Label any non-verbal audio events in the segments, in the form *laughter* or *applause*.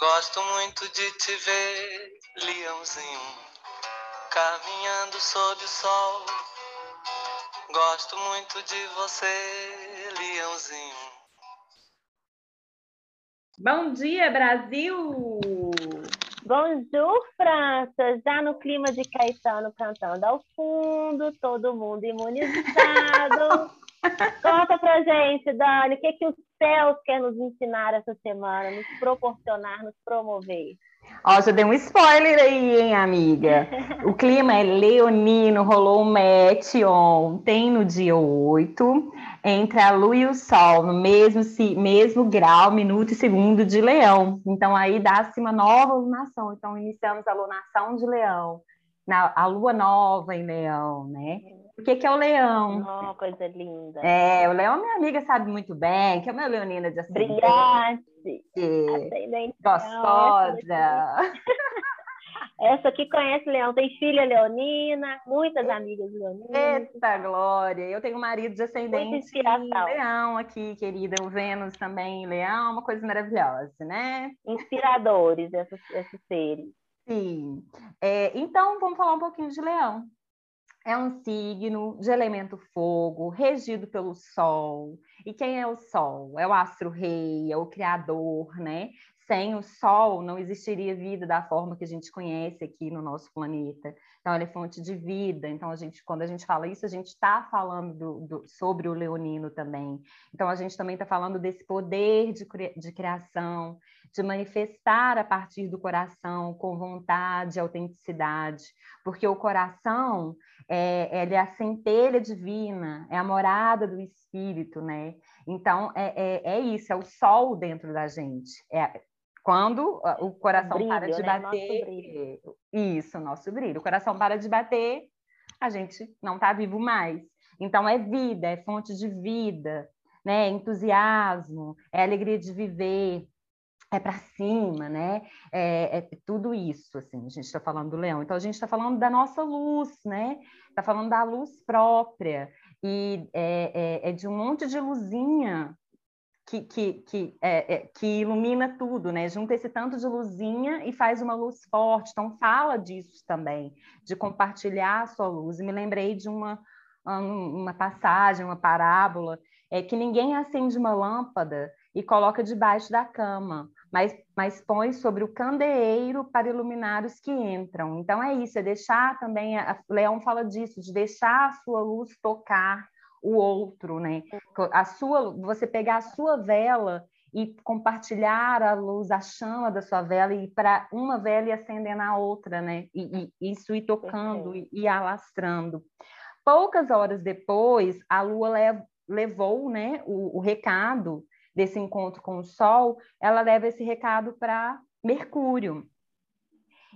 Gosto muito de te ver, leãozinho, caminhando sob o sol. Gosto muito de você, leãozinho. Bom dia, Brasil! Bonjour, França! Já no clima de Caetano cantando ao fundo, todo mundo imunizado. *laughs* Conta pra gente, Dani, o que, que os céus quer nos ensinar essa semana, nos proporcionar, nos promover? Ó, já dei um spoiler aí, hein, amiga? O clima é leonino, rolou um match ontem, no dia 8, entre a lua e o sol, no mesmo, mesmo grau, minuto e segundo de leão. Então, aí dá-se uma nova lunação. Então, iniciamos a lunação de leão, na, a lua nova em leão, né? O que, que é o leão? Oh, coisa linda. É, o leão, minha amiga sabe muito bem, que é uma leonina de ascendente. Brilhante. Ascendente. Gostosa. Essa aqui conhece leão, tem filha leonina, muitas amigas leoninas. Eita, Glória! Eu tenho um marido de ascendente leão aqui, querida. O Vênus também leão, uma coisa maravilhosa, né? Inspiradores, esses, esses seres. Sim. É, então, vamos falar um pouquinho de leão é um signo de elemento fogo, regido pelo Sol. E quem é o Sol? É o astro-rei, é o criador, né? Sem o Sol não existiria vida da forma que a gente conhece aqui no nosso planeta. Então, ele é fonte de vida. Então, a gente, quando a gente fala isso, a gente está falando do, do, sobre o leonino também. Então, a gente também está falando desse poder de, de criação, de manifestar a partir do coração, com vontade, autenticidade, porque o coração é, é a centelha divina, é a morada do Espírito, né? Então, é, é, é isso, é o sol dentro da gente. É, quando o coração brilho, para de né? bater, nosso isso, nosso brilho. O coração para de bater, a gente não está vivo mais. Então, é vida, é fonte de vida, né? entusiasmo, é alegria de viver, é para cima, né? É, é, tudo isso, assim, a gente está falando do leão. Então, a gente está falando da nossa luz, né? Está falando da luz própria. E é, é, é, de um monte de luzinha que, que, que, é, é, que ilumina tudo, né? Junta esse tanto de luzinha e faz uma luz forte. Então, fala disso também, de compartilhar a sua luz. E me lembrei de uma, uma passagem, uma parábola, é que ninguém acende uma lâmpada e coloca debaixo da cama, mas, mas põe sobre o candeeiro para iluminar os que entram. Então é isso, é deixar também, a Leão fala disso, de deixar a sua luz tocar o outro, né? A sua, você pegar a sua vela e compartilhar a luz, a chama da sua vela e para uma vela e acender na outra, né? E, e isso ir tocando e, e alastrando. Poucas horas depois, a lua lev, levou, né, o, o recado desse encontro com o Sol, ela leva esse recado para Mercúrio.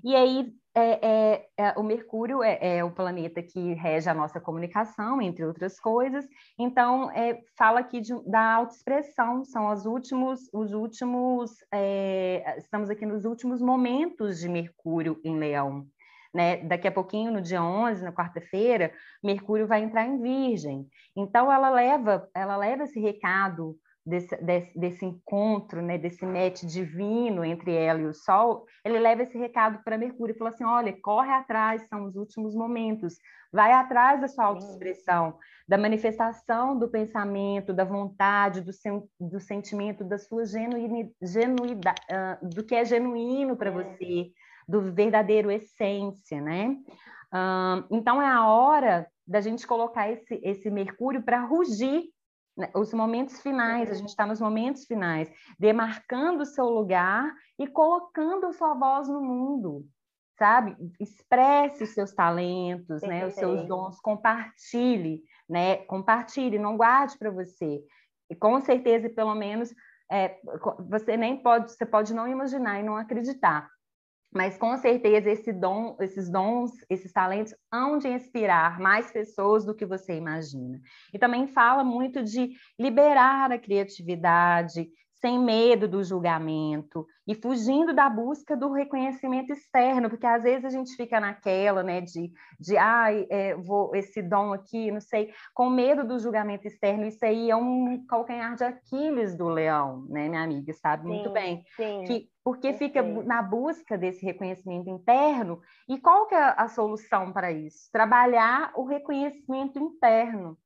E aí, é, é, é, o Mercúrio é, é, o planeta que rege a nossa comunicação, entre outras coisas. Então, é, fala aqui de, da autoexpressão, são os últimos, os últimos, é, estamos aqui nos últimos momentos de Mercúrio em Leão. Né? Daqui a pouquinho, no dia 11, na quarta-feira, Mercúrio vai entrar em Virgem. Então, ela leva, ela leva esse recado desse, desse, desse, encontro, né, desse match divino entre ela e o Sol, ele leva esse recado para Mercúrio e fala assim: olha, corre atrás, são os últimos momentos, vai atrás da sua autoexpressão, da manifestação do pensamento, da vontade, do, sen, do sentimento, da sua genuinidade, genuidade, uh, do que é genuíno para é. você, do verdadeiro essência, né? Uh, então é a hora da gente colocar esse, esse Mercúrio para rugir os momentos finais, a gente está nos momentos finais, demarcando o seu lugar e colocando a sua voz no mundo, sabe? Expresse os seus talentos, né? Os seus dons, compartilhe, né? Compartilhe, não guarde para você. E com certeza, pelo menos, é, você nem pode, você pode não imaginar e não acreditar, mas com certeza esse dom, esses dons, esses talentos hão de inspirar mais pessoas do que você imagina. E também fala muito de liberar a criatividade, sem medo do julgamento e fugindo da busca do reconhecimento externo, porque às vezes a gente fica naquela, né, de, de ai, é, vou esse dom aqui, não sei, com medo do julgamento externo. Isso aí é um calcanhar de Aquiles do leão, né, minha amiga, sabe sim, muito bem. Sim, que, porque fica na busca desse reconhecimento interno. E qual que é a solução para isso? Trabalhar o reconhecimento interno,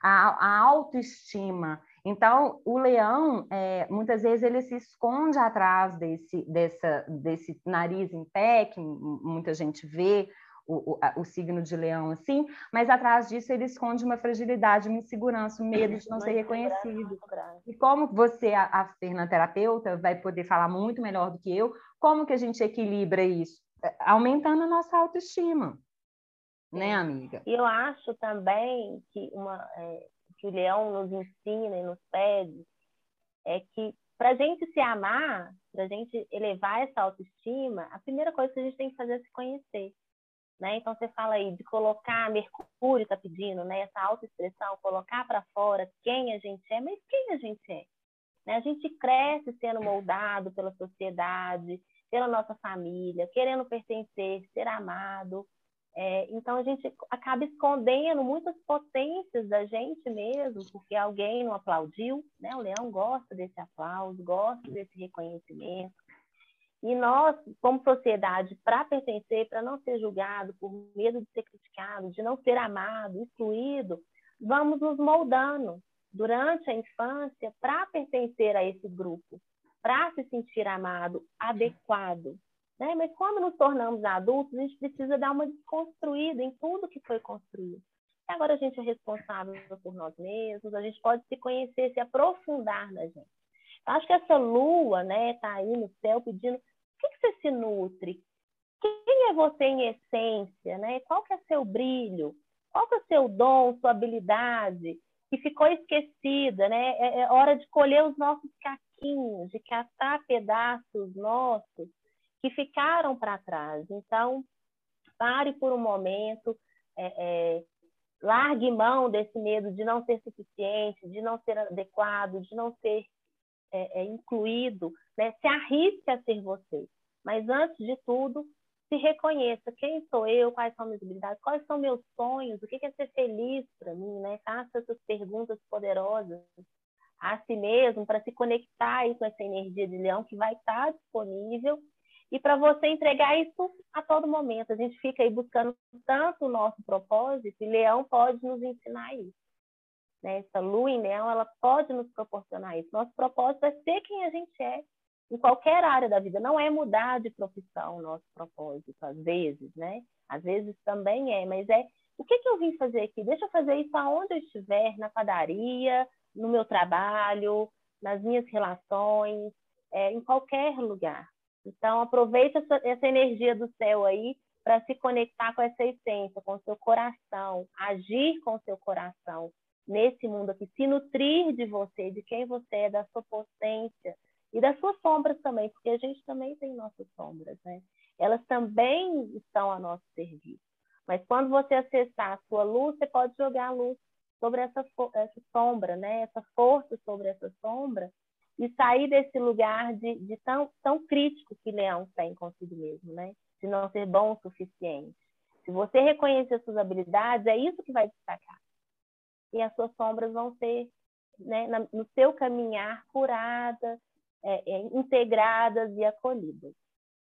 a, a autoestima então, o leão, é, muitas vezes, ele se esconde atrás desse, dessa, desse nariz em pé, que muita gente vê o, o, o, signo de leão assim, mas atrás disso ele esconde uma fragilidade, uma insegurança, um medo de não ser reconhecido. E como você, a, a Fernanda terapeuta, vai poder falar muito melhor do que eu, como que a gente equilibra isso? É, aumentando a nossa autoestima. Né, amiga? E eu acho também que uma, é, que o leão nos ensina e nos pede é que para a gente se amar, para a gente elevar essa autoestima, a primeira coisa que a gente tem que fazer é se conhecer. Né? Então você fala aí de colocar, Mercúrio está pedindo, né? essa autoexpressão, colocar para fora quem a gente é, mas quem a gente é? Né? A gente cresce sendo moldado pela sociedade, pela nossa família, querendo pertencer, ser amado. É, então a gente acaba escondendo muitas potências da gente mesmo, porque alguém não aplaudiu, né? O leão gosta desse aplauso, gosta desse reconhecimento. E nós, como sociedade, para pertencer, para não ser julgado, por medo de ser criticado, de não ser amado, excluído, vamos nos moldando durante a infância para pertencer a esse grupo, para se sentir amado, adequado. Né? Mas quando nos tornamos adultos, a gente precisa dar uma desconstruída em tudo que foi construído. E agora a gente é responsável por nós mesmos, a gente pode se conhecer, se aprofundar na gente. Eu acho que essa lua, né, tá aí no céu pedindo, o que, que você se nutre? Quem é você em essência, né? Qual que é seu brilho? Qual que é o seu dom, sua habilidade que ficou esquecida, né? É, é hora de colher os nossos caquinhos, de catar pedaços nossos que ficaram para trás. Então, pare por um momento, é, é, largue mão desse medo de não ser suficiente, de não ser adequado, de não ser é, é, incluído, né? se arrisque a ser você. Mas, antes de tudo, se reconheça quem sou eu, quais são minhas habilidades, quais são meus sonhos, o que é ser feliz para mim, né? Faça essas perguntas poderosas a si mesmo para se conectar aí com essa energia de leão que vai estar disponível e para você entregar isso a todo momento. A gente fica aí buscando tanto o nosso propósito, e Leão pode nos ensinar isso. Né? Essa lua em Leão, ela pode nos proporcionar isso. Nosso propósito é ser quem a gente é, em qualquer área da vida. Não é mudar de profissão o nosso propósito, às vezes, né? Às vezes também é, mas é o que, que eu vim fazer aqui? Deixa eu fazer isso aonde eu estiver, na padaria, no meu trabalho, nas minhas relações, é, em qualquer lugar. Então, aproveite essa, essa energia do céu aí para se conectar com essa essência, com o seu coração, agir com o seu coração nesse mundo aqui, se nutrir de você, de quem você é, da sua potência e das suas sombras também, porque a gente também tem nossas sombras, né? Elas também estão a nosso serviço. Mas quando você acessar a sua luz, você pode jogar a luz sobre essa, essa sombra, né? Essa força sobre essa sombra e sair desse lugar de, de tão, tão crítico que Leão tem consigo mesmo, né? De não ser bom o suficiente. Se você reconhecer suas habilidades, é isso que vai destacar. E as suas sombras vão ser, né, no seu caminhar, curadas, é, é, integradas e acolhidas.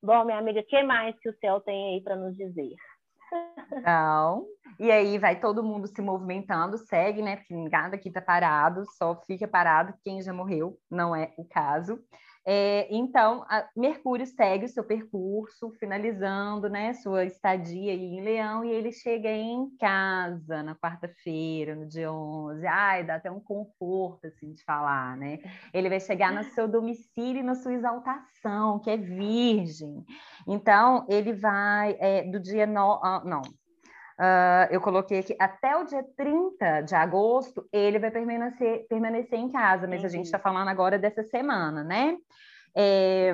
Bom, minha amiga, o que mais que o céu tem aí para nos dizer? Não. E aí vai todo mundo se movimentando, segue, né? Porque nada aqui tá parado, só fica parado quem já morreu, não é o caso. É, então, Mercúrio segue o seu percurso, finalizando né, sua estadia em Leão, e ele chega em casa na quarta-feira, no dia 11. Ai, dá até um conforto assim, de falar, né? Ele vai chegar no seu domicílio e na sua exaltação, que é virgem. Então, ele vai é, do dia. No... Ah, não, Uh, eu coloquei aqui até o dia 30 de agosto, ele vai permanecer, permanecer em casa, mas a gente está falando agora dessa semana, né? É,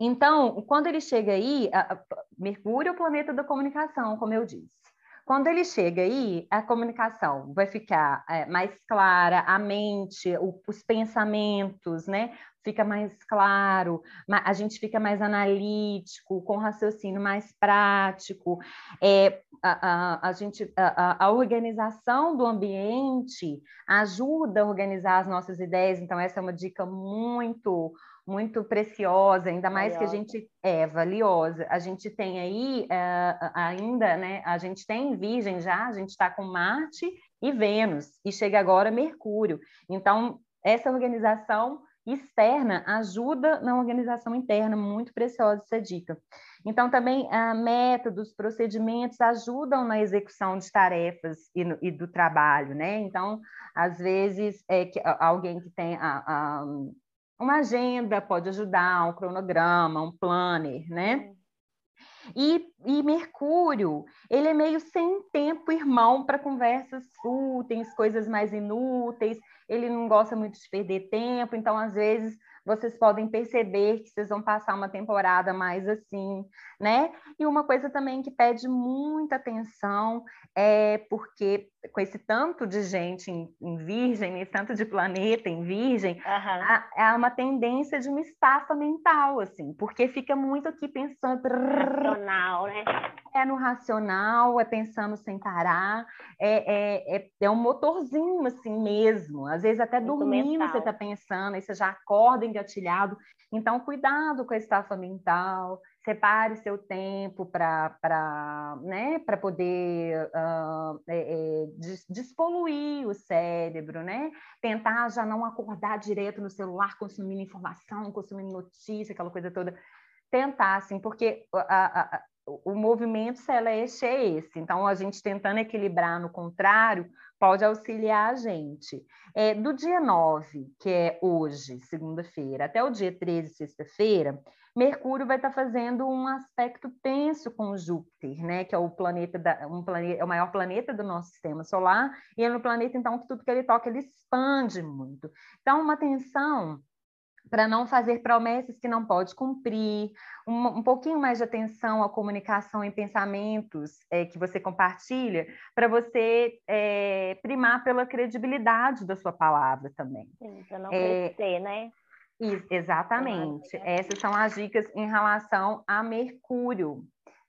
então, quando ele chega aí, a, a, Mercúrio é o planeta da comunicação, como eu disse. Quando ele chega aí, a comunicação vai ficar é, mais clara, a mente, o, os pensamentos, né? Fica mais claro, a gente fica mais analítico, com raciocínio mais prático. É, a, a, a, gente, a, a organização do ambiente ajuda a organizar as nossas ideias, então essa é uma dica muito muito preciosa, ainda mais valiosa. que a gente é valiosa. A gente tem aí uh, ainda, né? A gente tem Virgem já, a gente está com Marte e Vênus, e chega agora Mercúrio. Então, essa organização externa ajuda na organização interna, muito preciosa essa dica. Então, também uh, métodos, procedimentos ajudam na execução de tarefas e, no, e do trabalho, né? Então, às vezes, é que, alguém que tem a, a uma agenda pode ajudar, um cronograma, um planner, né? E, e, Mercúrio, ele é meio sem tempo irmão para conversas fúteis, coisas mais inúteis, ele não gosta muito de perder tempo, então, às vezes, vocês podem perceber que vocês vão passar uma temporada mais assim, né? E uma coisa também que pede muita atenção é porque com esse tanto de gente em, em Virgem, esse tanto de planeta em Virgem, uhum. há, há, uma tendência de uma estafa mental, assim, porque fica muito aqui pensando. Racional, né? É no racional, é pensando sem parar, é, é, é, é um motorzinho assim mesmo. Às vezes até muito dormindo mental. você está pensando, aí você já acorda engatilhado. Então, cuidado com a estafa mental, separe seu tempo para né, poder uh, é, é, despoluir o cérebro, né? Tentar já não acordar direto no celular, consumindo informação, consumindo notícia, aquela coisa toda. Tentar, assim, porque a, a, o movimento celeste é esse. Então, a gente tentando equilibrar no contrário, pode auxiliar a gente. É, do dia 9, que é hoje, segunda-feira, até o dia 13, sexta-feira, Mercúrio vai estar fazendo um aspecto tenso com Júpiter, né? Que é o planeta da, um planeta, é o maior planeta do nosso sistema solar, e é no planeta, então, que tudo que ele toca, ele expande muito. Então, uma tensão para não fazer promessas que não pode cumprir, um, um, pouquinho mais de atenção à comunicação e pensamentos é, que você compartilha, para você é, primar pela credibilidade da sua palavra também. Sim, para não é, crescer, né? Isso, exatamente. Essas são as dicas em relação a Mercúrio.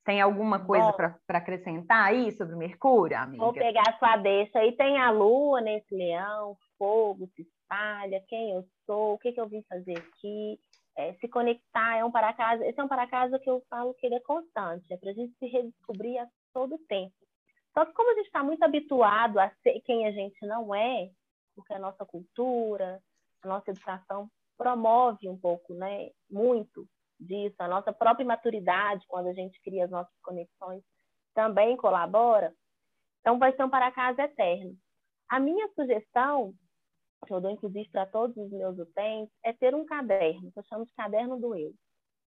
Tem alguma coisa para acrescentar aí sobre Mercúrio, amiga? Vou pegar a sua deixa aí. Tem a Lua nesse leão, fogo, se espalha, quem eu sou, o que, que eu vim fazer aqui, é, se conectar, é um para casa. Esse é um para casa que eu falo que ele é constante, é para a gente se redescobrir a todo tempo. Só que como a gente está muito habituado a ser quem a gente não é, porque a nossa cultura, a nossa educação promove um pouco, né, muito disso, a nossa própria maturidade quando a gente cria as nossas conexões também colabora. Então vai ser um para casa eterno. A minha sugestão que eu dou inclusive para todos os meus utentes, é ter um caderno, que eu chamo de caderno do eu.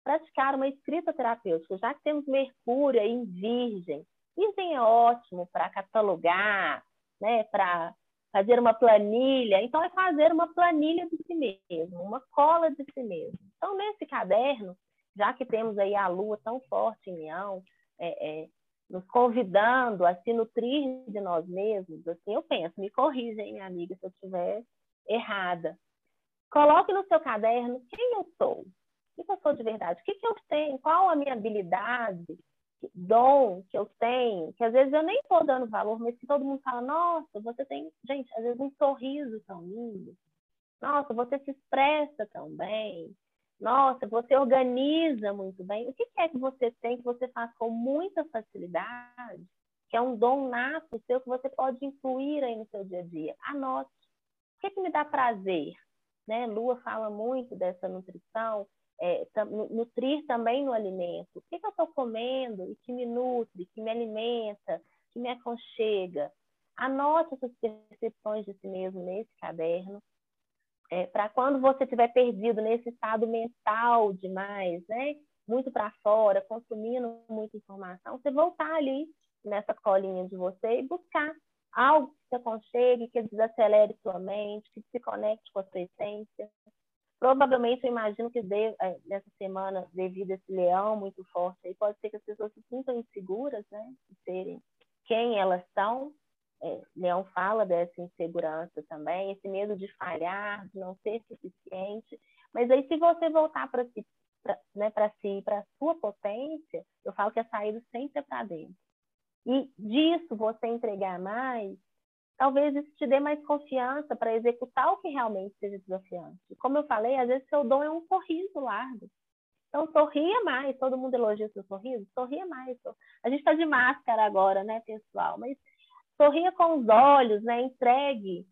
Praticar uma escrita terapêutica, já que temos Mercúrio em Virgem. Virgem é ótimo para catalogar, né, para fazer uma planilha. Então, é fazer uma planilha de si mesmo, uma cola de si mesmo. Então, nesse caderno, já que temos aí a lua tão forte em leão, é, é, nos convidando a se nutrir de nós mesmos, assim, eu penso, me corrigem, minha amiga, se eu estiver errada. Coloque no seu caderno quem eu sou, o que eu sou de verdade, o que, que eu tenho, qual a minha habilidade, dom que eu tenho, que às vezes eu nem estou dando valor, mas que todo mundo fala, nossa, você tem, gente, às vezes um sorriso tão lindo, nossa, você se expressa tão bem, nossa, você organiza muito bem. O que é que você tem que você faz com muita facilidade, que é um dom nato seu que você pode incluir aí no seu dia a dia? Anote. O que, que me dá prazer? Né? Lua fala muito dessa nutrição, é, nutrir também no alimento. O que, que eu estou comendo e que me nutre, que me alimenta, que me aconchega? Anote essas percepções de si mesmo nesse caderno. É, para quando você estiver perdido nesse estado mental demais, né? muito para fora, consumindo muita informação, você voltar ali nessa colinha de você e buscar algo que te aconchegue, que desacelere sua mente, que se conecte com a sua essência. Provavelmente, eu imagino que de, é, nessa semana, devido a esse leão muito forte, aí pode ser que as pessoas se sintam inseguras, né, de serem quem elas são. É, Leão fala dessa insegurança também, esse medo de falhar, de não ser suficiente. Mas aí, se você voltar para si, para né, si, para sua potência, eu falo que é sair sempre para dentro. E disso você entregar mais, talvez isso te dê mais confiança para executar o que realmente seja desafiante. Como eu falei, às vezes seu dom é um sorriso largo. Então, sorria mais. Todo mundo elogia o seu sorriso? Sorria mais. A gente está de máscara agora, né, pessoal? Mas sorria com os olhos, né? Entregue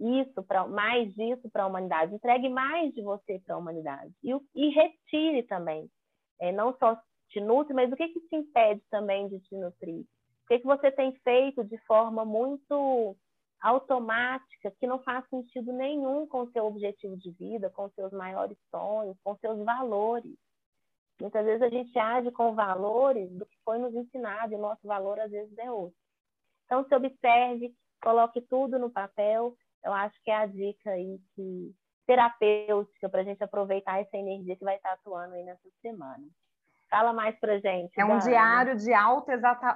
isso para mais disso para a humanidade. Entregue mais de você para a humanidade. E, e retire também. É, não só te nutre, mas o que, que te impede também de te nutrir? O que, que você tem feito de forma muito automática, que não faz sentido nenhum com o seu objetivo de vida, com seus maiores sonhos, com seus valores. Muitas vezes a gente age com valores do que foi nos ensinado, e o nosso valor às vezes é outro. Então, se observe, coloque tudo no papel. Eu acho que é a dica aí que, terapêutica para a gente aproveitar essa energia que vai estar atuando aí nessa semana. Fala mais pra gente. É um diário de alta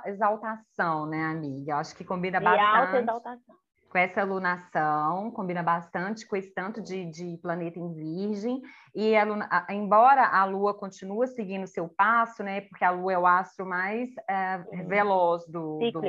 exaltação, né, amiga? Eu acho que combina de bastante. De alta exaltação com essa lunação, combina bastante com esse tanto de, de planeta em virgem, e a luna, a, embora a Lua continue seguindo seu passo, né, porque a Lua é o astro mais é, veloz do, do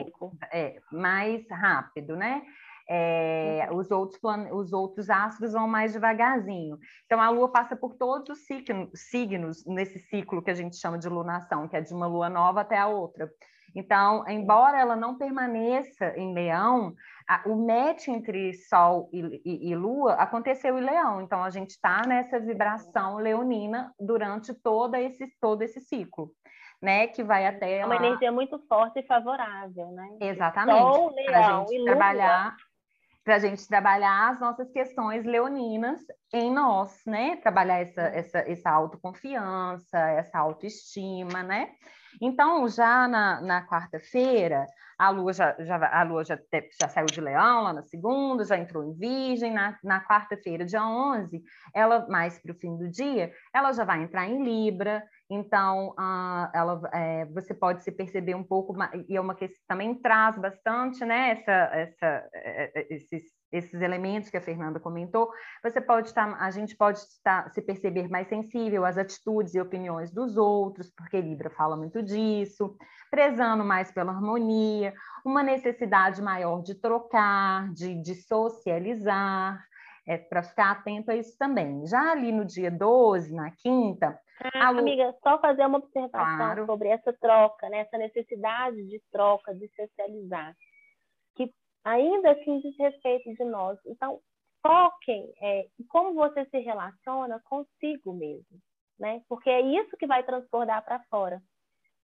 é, mais rápido, né, é, os, outros plan... os outros astros vão mais devagarzinho. Então, a Lua passa por todos os signos nesse ciclo que a gente chama de lunação, que é de uma lua nova até a outra. Então, embora ela não permaneça em Leão, a, o match entre Sol e, e, e, Lua aconteceu em Leão. Então, a gente está nessa vibração leonina durante todo esse, todo esse ciclo. Né, que vai até é uma lá... energia muito forte e favorável, né? Exatamente. Sol, Leão e trabalhar para a gente trabalhar as nossas questões leoninas em nós, né? Trabalhar essa, essa, essa autoconfiança, essa autoestima, né? Então, já na, na quarta-feira, a Lua, já, já, a Lua já, já saiu de Leão lá na segunda, já entrou em Virgem. Na, na quarta-feira, dia 11, ela, mais para o fim do dia, ela já vai entrar em Libra. Então, uh, ela, é, você pode se perceber um pouco, e é uma que também traz bastante, né, essa, essa, é, é, esses esses elementos que a Fernanda comentou, você pode estar, a gente pode estar, se perceber mais sensível às atitudes e opiniões dos outros, porque Libra fala muito disso, prezando mais pela harmonia, uma necessidade maior de trocar, de, de socializar, é, para ficar atento a isso também. Já ali no dia 12, na quinta. Ah, Lu... Amiga, só fazer uma observação claro. sobre essa troca, né? essa necessidade de troca, de socializar ainda assim diz respeito de nós. Então, foquem é, como você se relaciona consigo mesmo, né? Porque é isso que vai transbordar para fora.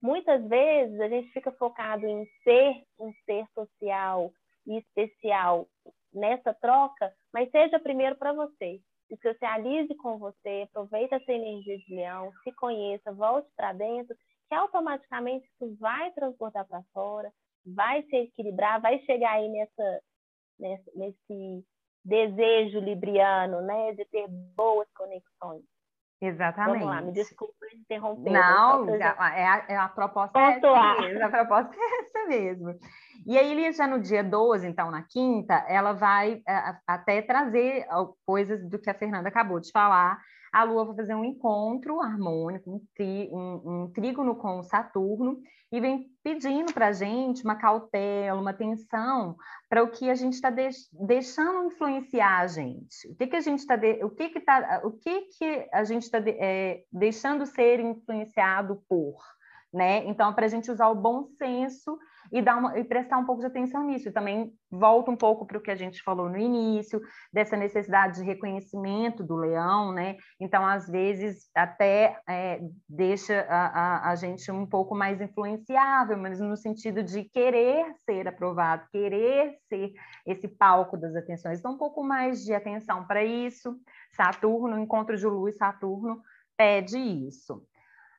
Muitas vezes a gente fica focado em ser um ser social e especial nessa troca, mas seja primeiro para você. Se socialize com você, aproveite essa energia de leão, se conheça, volte para dentro, que automaticamente isso vai transbordar para fora, vai se equilibrar, vai chegar aí nessa, nessa, nesse desejo libriano, né, de ter boas conexões. Exatamente. Vamos lá, me desculpa interromper. Não, já, é, a, é a proposta é essa mesmo, a proposta é essa mesmo. E aí, já no dia 12, então, na quinta, ela vai é, até trazer coisas do que a Fernanda acabou de falar, a Lua vai fazer um encontro harmônico, um, tri, um, um trígono com Saturno, e vem pedindo para a gente uma cautela, uma atenção para o que a gente está deix deixando influenciar a gente. O que, que a gente está o que que tá, o que que a gente está de é, deixando ser influenciado por, né? Então, para a gente usar o bom senso e, dar uma, e prestar um pouco de atenção nisso. também volta um pouco para o que a gente falou no início, dessa necessidade de reconhecimento do leão, né? Então, às vezes, até é, deixa a, a, a, gente um pouco mais influenciável, mas no sentido de querer ser aprovado, querer ser esse palco das atenções. Então, um pouco mais de atenção para isso. Saturno, encontro de Lua e Saturno pede isso.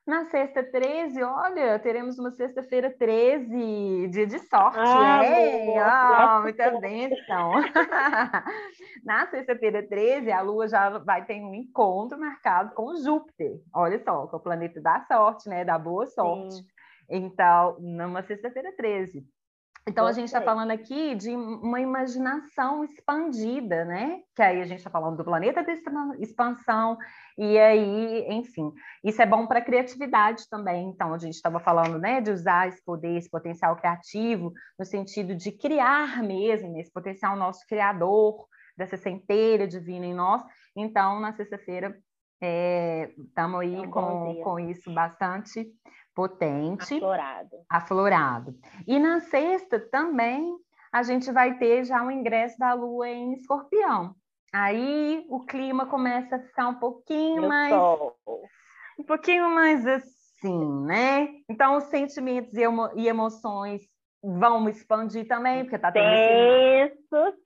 Na sexta 13, olha, teremos uma sexta-feira 13, dia de sorte. Ah, é, oh, *laughs* muita bênção. *laughs* Na sexta-feira 13, a Lua já vai ter um encontro marcado com Júpiter. Olha só, que é o planeta da sorte, né? Da boa sorte. Sim. Então, numa sexta-feira 13. Então, a gente está falando aqui de uma imaginação expandida, né? Que aí a gente está falando do planeta de expansão, e aí, enfim, isso é bom para a criatividade também. Então, a gente estava falando, né, de usar esse poder, esse potencial criativo, no sentido de criar mesmo, esse potencial nosso criador, dessa centelha divina em nós. Então, na sexta-feira, estamos é, aí é com, com isso bastante potente. Aflorado. Aflorado. E na sexta também a gente vai ter já o ingresso da Lua em Escorpião. Aí o clima começa a ficar um pouquinho mais. Sol. Um pouquinho mais assim, né? Então, os sentimentos e, emo e emoções vão expandir também, porque está tendo esse,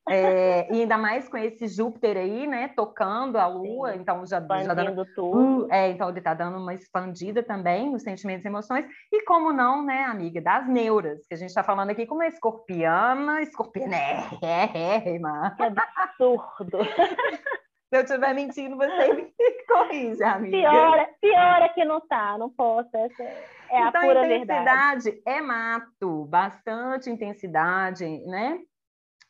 é, e ainda mais com esse Júpiter aí, né, tocando a Lua, Sim. então já, já dando tudo. Uh, é, então ele está dando uma expandida também nos sentimentos e emoções, e como não, né, amiga, das neuras, que a gente está falando aqui como uma escorpiana, escorpiana, é, é, irmã. Que absurdo. Se eu estiver mentindo, você me *laughs* corrige, amiga. Piora, piora que não tá, não posso. Essa é a então, pura intensidade verdade. é mato, bastante intensidade, né?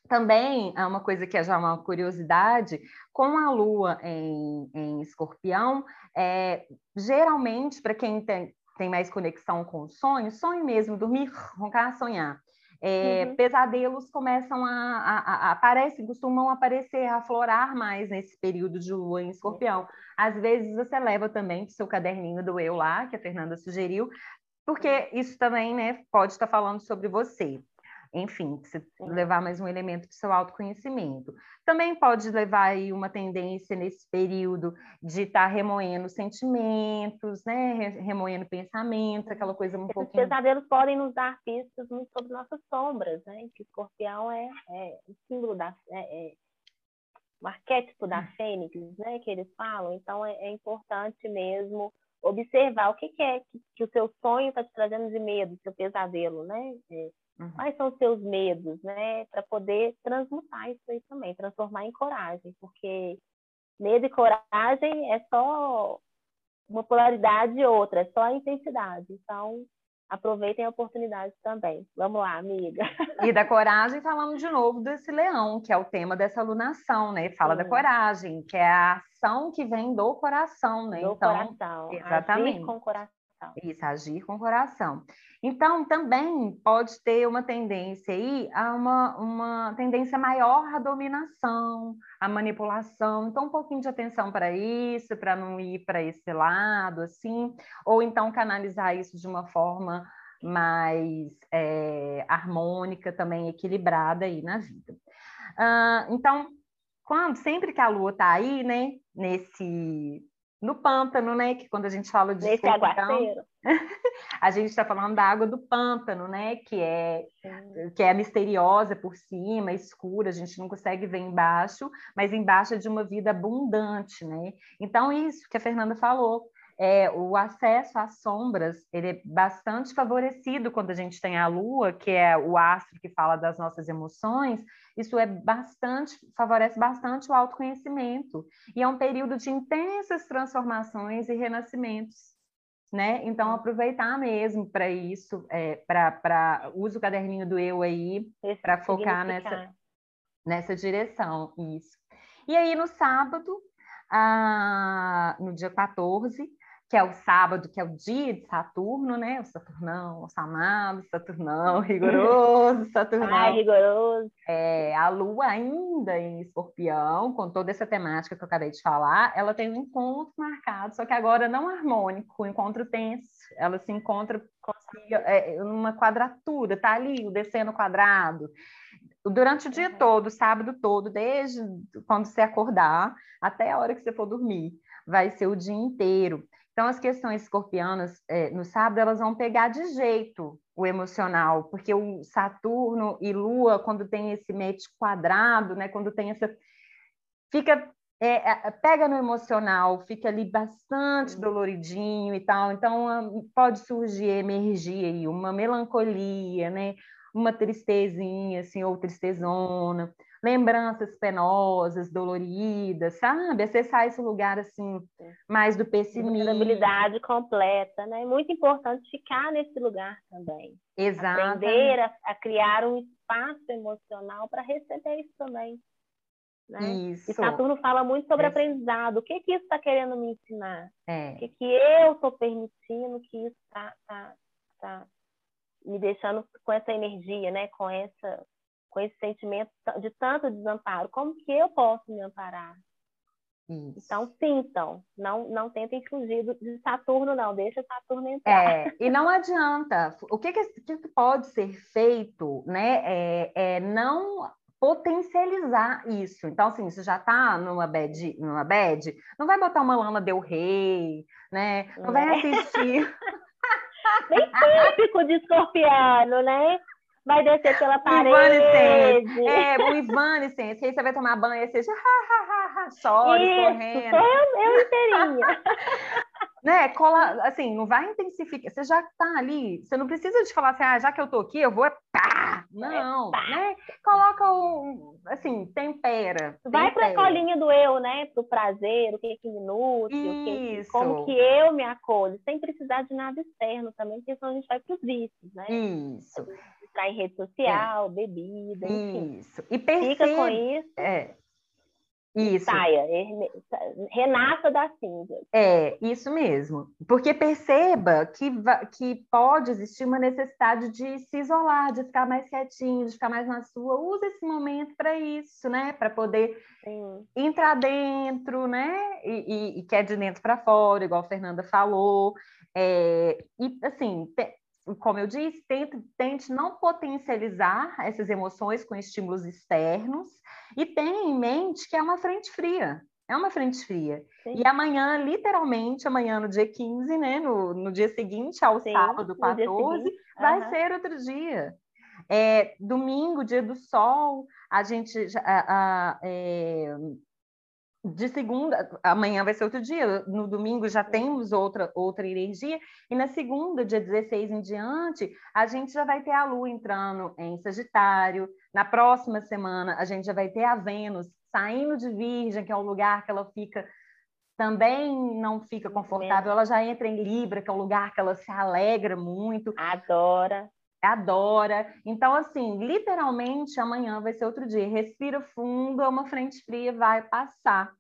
Também é uma coisa que é já uma curiosidade, com a lua em, em escorpião, é, geralmente, para quem tem, tem mais conexão com o sonho, sonho mesmo, dormir, roncar, sonhar. É, uhum. Pesadelos começam a, a, a, aparecem, costumam aparecer, aflorar mais nesse período de lua em escorpião. Às vezes você leva também o seu caderninho do eu lá, que a Fernanda sugeriu, porque isso também né, pode estar falando sobre você enfim, levar mais um elemento do seu autoconhecimento. Também pode levar aí uma tendência nesse período de estar tá remoendo sentimentos, né, remoendo pensamentos, aquela coisa um Esses pouquinho... pesadelos podem nos dar pistas muito sobre nossas sombras, né, que escorpião é, é o símbolo da... É, é, o arquétipo da hum. fênix, né, que eles falam, então é, é importante mesmo observar o que, que é que, que, o seu sonho está te trazendo de medo, seu pesadelo, né? Uhum. Quais são os seus medos, né? Para poder transmutar isso aí também, transformar em coragem, porque medo e coragem é só uma polaridade e outra, é só a intensidade. Então, aproveitem a oportunidade também. Vamos lá, amiga. *laughs* E da coragem, falando de novo desse leão, que é o tema dessa alunação, né? Fala Sim. da coragem, que é a ação que vem do coração, né? Do então, coração. Exatamente. Agir com o coração. Isso, agir com o coração. Então, também pode ter uma tendência aí a uma, uma tendência maior à dominação, à manipulação. Então, um pouquinho de atenção para isso, para não ir para esse lado, assim, ou então canalizar isso de uma forma mais é, harmônica, também equilibrada aí na vida. Uh, então, quando sempre que a lua está aí, né, nesse no pântano, né? Que quando a gente fala de Nesse aguaceiro. *laughs* a gente está falando da água do pântano, né? Que é que é misteriosa por cima, escura, a gente não consegue ver embaixo, mas embaixo é de uma vida abundante, né? Então isso que a Fernanda falou, é, o acesso às sombras ele é bastante favorecido quando a gente tem a lua, que é o astro que fala das nossas emoções, isso é bastante, favorece bastante o autoconhecimento. E é um período de intensas transformações e renascimentos. Né? Então, aproveitar mesmo para isso, é, para usa o caderninho do eu aí, para focar nessa, nessa direção. Isso. E aí, no sábado, ah, no dia 14, que é o sábado, que é o dia de Saturno, né? O Saturnão, o Samado, Saturnão, rigoroso, *laughs* Saturnão. Ai, rigoroso. É, a Lua ainda em Escorpião, com toda essa temática que eu acabei de falar, ela tem um encontro marcado, só que agora não harmônico, o um encontro tenso. Ela se encontra é, numa quadratura, tá ali, o descendo quadrado. Durante o dia uhum. todo, o sábado todo, desde quando você acordar até a hora que você for dormir, vai ser o dia inteiro. Então, as questões escorpianas é, no sábado, elas vão pegar de jeito o emocional, porque o Saturno e Lua, quando tem esse mete quadrado, né, quando tem essa. fica. É, é, pega no emocional, fica ali bastante doloridinho e tal, então pode surgir, emergir aí uma melancolia, né? uma tristezinha, assim, ou tristezona, lembranças penosas, doloridas, sabe? Acessar esse lugar assim mais do pessimismo. Vulnerabilidade completa, né? Muito importante ficar nesse lugar também. Exato. Aprender a, a criar um espaço emocional para receber isso também. Né? Isso. E Saturno fala muito sobre É. aprendizado. O que que isso está querendo me ensinar? É. O que que eu estou permitindo que isso está tá, tá me deixando com essa energia, né? Com essa com esse sentimento de tanto desamparo. Como que eu posso me amparar? Isso. Então, sintam. Não, não tentem fugir de Saturno, não. Deixa Saturno entrar. É, e não adianta. O que, que, que pode ser feito, né? É, é não potencializar isso. Então, assim, você já está numa bad, numa bad, não vai botar uma Lana Del Rey, né? Não vai Né? assistir. *laughs* Bem típico de escorpiano, né? Vai descer pela parede. É, o Evanescence, que aí você vai tomar banho e você já, ha, ha, ha, ha, chora, Isso, correndo. eu, eu inteirinha. *laughs* né, cola, assim, não vai intensificar, você já tá ali, você não precisa de falar assim, ah, já que eu tô aqui, eu vou, é pá! Não, pá. né, coloca um, assim, tempera. Vai para a tempera. colinha do eu, né? Pro prazer, o que que me nutre, o que que- Isso. como que eu me acolho, sem precisar de nada externo também, porque senão a gente vai para os vícios, né? Isso, Entrar em rede social, bebida, enfim. isso. E perceba, Fica com isso, é, isso, saia, renasça das cinzas. é, isso mesmo. Porque perceba que, que pode existir uma necessidade de se isolar, de ficar mais quietinho, de ficar mais na sua. Usa esse momento para isso, né? Para poder Sim. entrar dentro, né? E, e, e que é de dentro para fora, igual a Fernanda falou. É, e assim, te- como eu disse, tente, tente não potencializar essas emoções com estímulos externos e tenha em mente que é uma frente fria. É uma frente fria. Sim. E amanhã, literalmente, amanhã no dia 15, né? No, no dia seguinte ao Sim, sábado no dia 14, seguinte. vai Aham. ser outro dia. É, domingo, dia do sol, a gente a- a- é, de segunda, amanhã vai ser outro dia, no domingo já temos outra, outra energia, e na segunda, dia 16 em diante, a gente já vai ter a Lua entrando em Sagitário, na próxima semana a gente já vai ter a Vênus saindo de Virgem, que é um lugar que ela fica também não fica confortável, ela já entra em Libra, que é um lugar que ela se alegra muito, Adora. Adora. Então, assim, literalmente amanhã vai ser outro dia. Respira fundo, é uma frente fria, vai passar.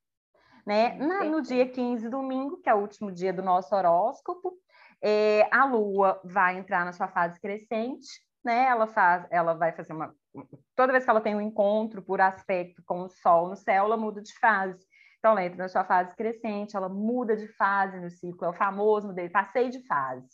Né? Na- no dia 15, domingo, que é o último dia do nosso horóscopo, é, a Lua vai entrar na sua fase crescente, né? Ela faz, ela vai fazer uma. Toda vez que ela tem um encontro por aspecto com o Sol no céu, ela muda de fase. Então, ela entra na sua fase crescente, ela muda de fase no ciclo, é o famoso dele, passei de fase.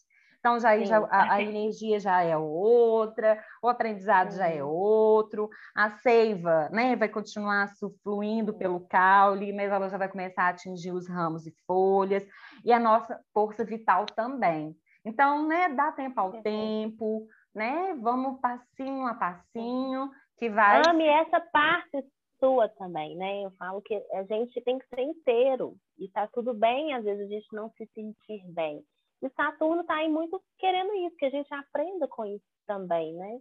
Então, já, aí Sim. já a, a energia já é outra, o aprendizado já é outro, a seiva né, vai continuar fluindo pelo caule, mas ela já vai começar a atingir os ramos e folhas, e a nossa força vital também. Então, né, dá tempo ao Perfeito. tempo, né? Vamos passinho a passinho, que vai. Ame essa parte sua também, né? Eu falo que a gente tem que ser inteiro. E tá tudo bem, às vezes, a gente não se sentir bem. E Saturno tá aí muito querendo isso, que a gente aprenda com isso também, né?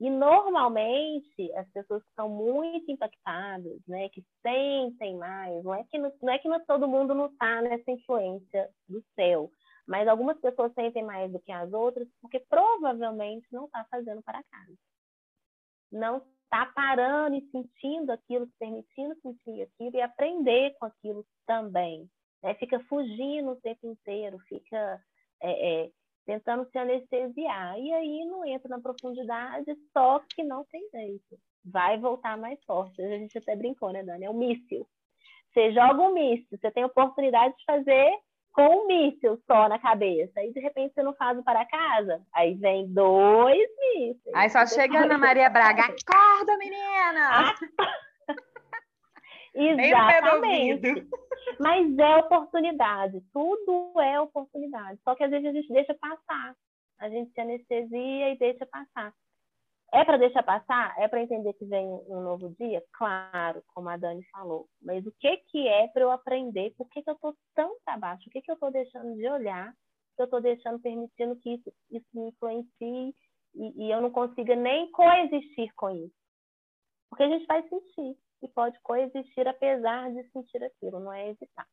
E normalmente as pessoas que estão muito impactadas, né, que sentem mais, não é que, no- não é que no- todo mundo não está nessa influência do céu, mas algumas pessoas sentem mais do que as outras porque provavelmente não está fazendo para casa. Não está parando e sentindo aquilo, permitindo sentir aquilo e aprender com aquilo também. né? Fica fugindo o tempo inteiro, fica é, é, tentando se anestesiar. E aí não entra na profundidade, só que não tem jeito. Vai voltar mais forte. A gente até brincou, né, Dani? É um míssil. Você joga um míssil, você tem a oportunidade de fazer com um míssil só na cabeça. Aí, de repente, você não faz o para casa. Aí vem dois mísseis. Aí só chega Ana Maria Braga, *laughs* acorda, menina! Do Exatamente. Mas é oportunidade, tudo é oportunidade. Só que às vezes a gente deixa passar. A gente se anestesia e deixa passar. É para deixar passar? É para entender que vem um novo dia? Claro, como a Dani falou. Mas o que, que é para eu aprender? Por que, que eu estou tão para baixo? O que, que eu estou deixando de olhar? Que eu estou deixando, permitindo que isso, isso me influencie e, e eu não consiga nem coexistir com isso? Porque a gente vai sentir e pode coexistir apesar de sentir aquilo, não é evitar.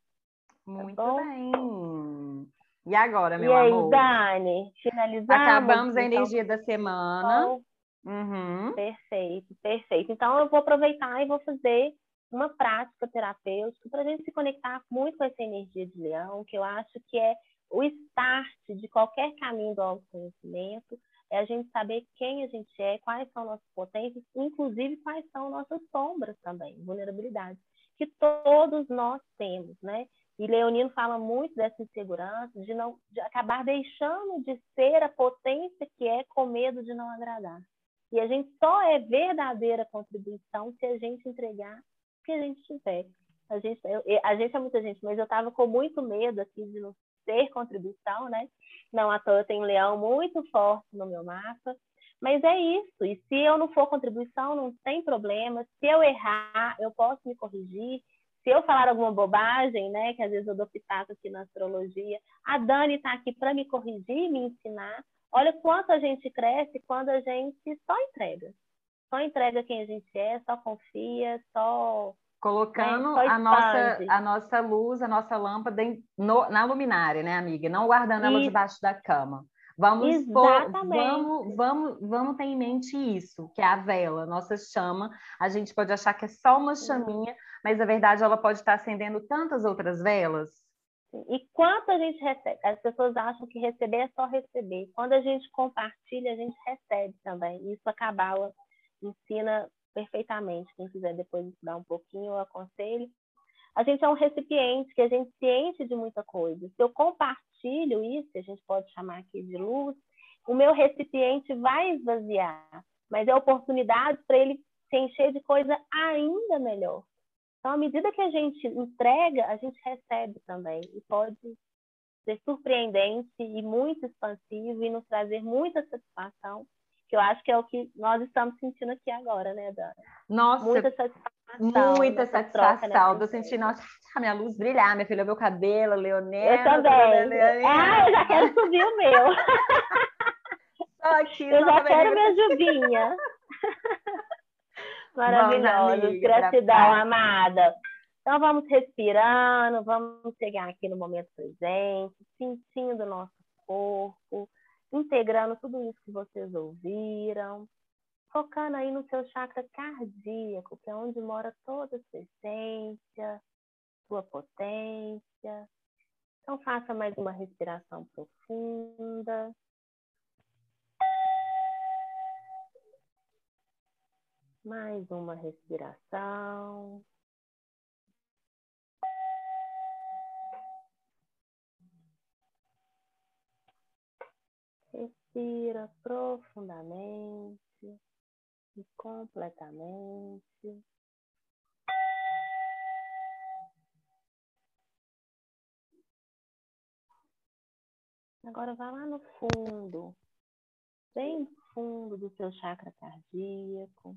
Tá Muito tá bem. E agora, meu e aí, amor? Dani, finalizamos. Acabamos a então? energia então, da semana. Uhum. Perfeito, perfeito. Então, eu vou aproveitar e vou fazer uma prática terapêutica para a gente se conectar muito com essa energia de leão, que eu acho que é o start de qualquer caminho do autoconhecimento, é a gente saber quem a gente é, quais são nossas potências, inclusive quais são nossas sombras também, vulnerabilidades, que todos nós temos, né? E Leonino fala muito dessa insegurança, de não de acabar deixando de ser a potência que é com medo de não agradar. E a gente só é verdadeira contribuição se a gente entregar o que a gente tiver. A gente, eu, a gente é muita gente, mas eu estava com muito medo aqui de não ser contribuição, né? Não à toa eu tenho um leão muito forte no meu mapa. Mas é isso. E se eu não for contribuição, não tem problema. Se eu errar, eu posso me corrigir se eu falar alguma bobagem, né, que às vezes eu dou pitaco aqui na astrologia, a Dani está aqui para me corrigir, me ensinar. Olha quanto a gente cresce quando a gente só entrega. Só entrega quem a gente é, só confia, só colocando a nossa a nossa luz, a nossa lâmpada em, no, na luminária, né, amiga? Não guardando ela debaixo da cama. Vamos, por, vamos, vamos, vamos ter em mente isso, que é a vela, nossa chama. A gente pode achar que é só uma chaminha, mas na verdade ela pode estar acendendo tantas outras velas. E quanto a gente recebe? As pessoas acham que receber é só receber. Quando a gente compartilha, a gente recebe também. Isso a Cabala ensina perfeitamente. Quem quiser depois estudar um pouquinho, eu aconselho. A gente é um recipiente que a gente se enche de muita coisa. Se eu compartilho isso, a gente pode chamar aqui de luz, o meu recipiente vai esvaziar, mas é oportunidade para ele se encher de coisa ainda melhor. Então, à medida que a gente entrega, a gente recebe também. E pode ser surpreendente e muito expansivo e nos trazer muita satisfação, que eu acho que é o que nós estamos sentindo aqui agora, né, Dani? Nossa, muita satisfação. Muita satisfação. Estou sentindo nossa, a minha luz brilhar, minha filha, meu cabelo, Leonel. Eu também. Ah, eu já quero subir o meu. *laughs* Aqui, eu já quero minha juvinha. *laughs* Maravilhosos. Gratidão, amada. Então vamos respirando, vamos chegar aqui no momento presente, sentindo o nosso corpo, integrando tudo isso que vocês ouviram, focando aí no seu chakra cardíaco, que é onde mora toda a sua essência, sua potência. Então faça mais uma respiração profunda. Mais uma respiração. Respira profundamente e completamente. Agora vai lá no fundo, bem fundo do seu chakra cardíaco.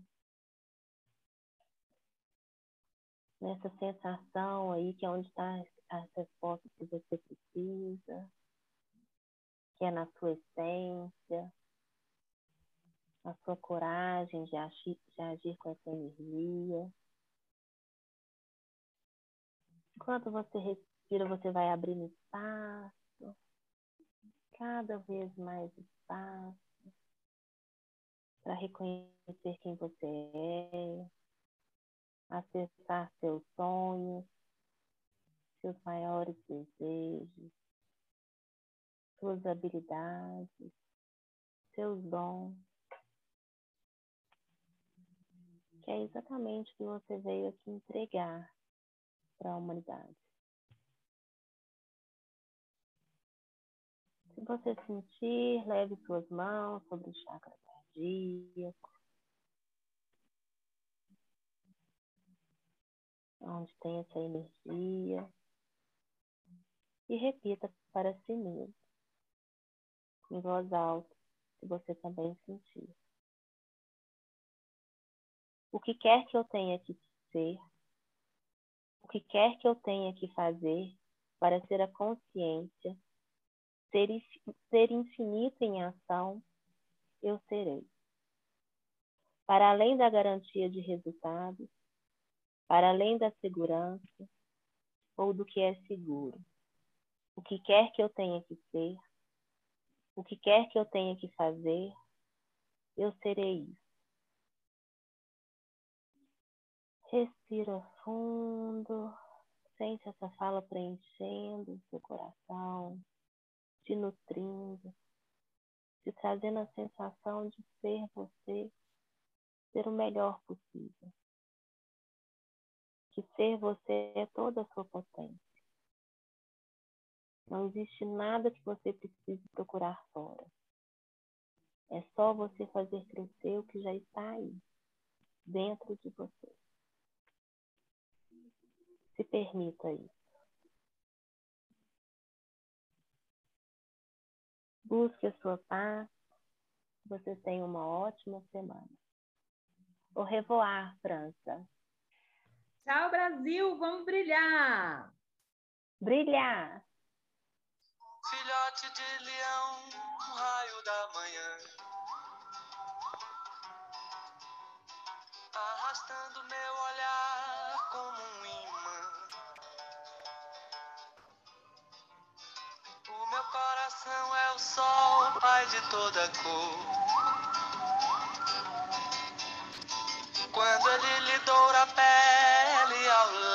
nessa sensação aí que é onde está as respostas que você precisa, é na sua essência, a sua coragem de agir, de agir com essa energia. Enquanto você respira, você vai abrindo espaço, cada vez mais espaço, para reconhecer quem você é, acessar seus sonhos, seus maiores desejos, suas habilidades, seus dons. Que é exatamente o que você veio aqui entregar para a humanidade. Se você sentir, leve suas mãos sobre o chakra cardíaco. onde tem essa energia, e repita para si mesmo, em voz alta, se você também sentir. O que quer que eu tenha que ser, o que quer que eu tenha que fazer para ser a consciência, ser, ser infinito em ação, eu serei. para além da garantia de resultados, para além da segurança ou do que é seguro. O que quer que eu tenha que ser, o que quer que eu tenha que fazer, eu serei isso. Respira fundo, sente essa fala preenchendo o seu coração, te nutrindo, te trazendo a sensação de ser você, ser o melhor possível. Que ser você é toda a sua potência. Não existe nada que você precise procurar fora. É só você fazer crescer o que já está aí, dentro de você. Se permita isso. Busque a sua paz. Você tenha uma ótima semana. Au revoir, França. Tchau, Brasil. Vamos brilhar. Brilhar. Filhote de leão, raio da manhã. Arrastando meu olhar como um imã. O meu coração é o sol, pai de toda cor. Quando ele lhe doura a pele ao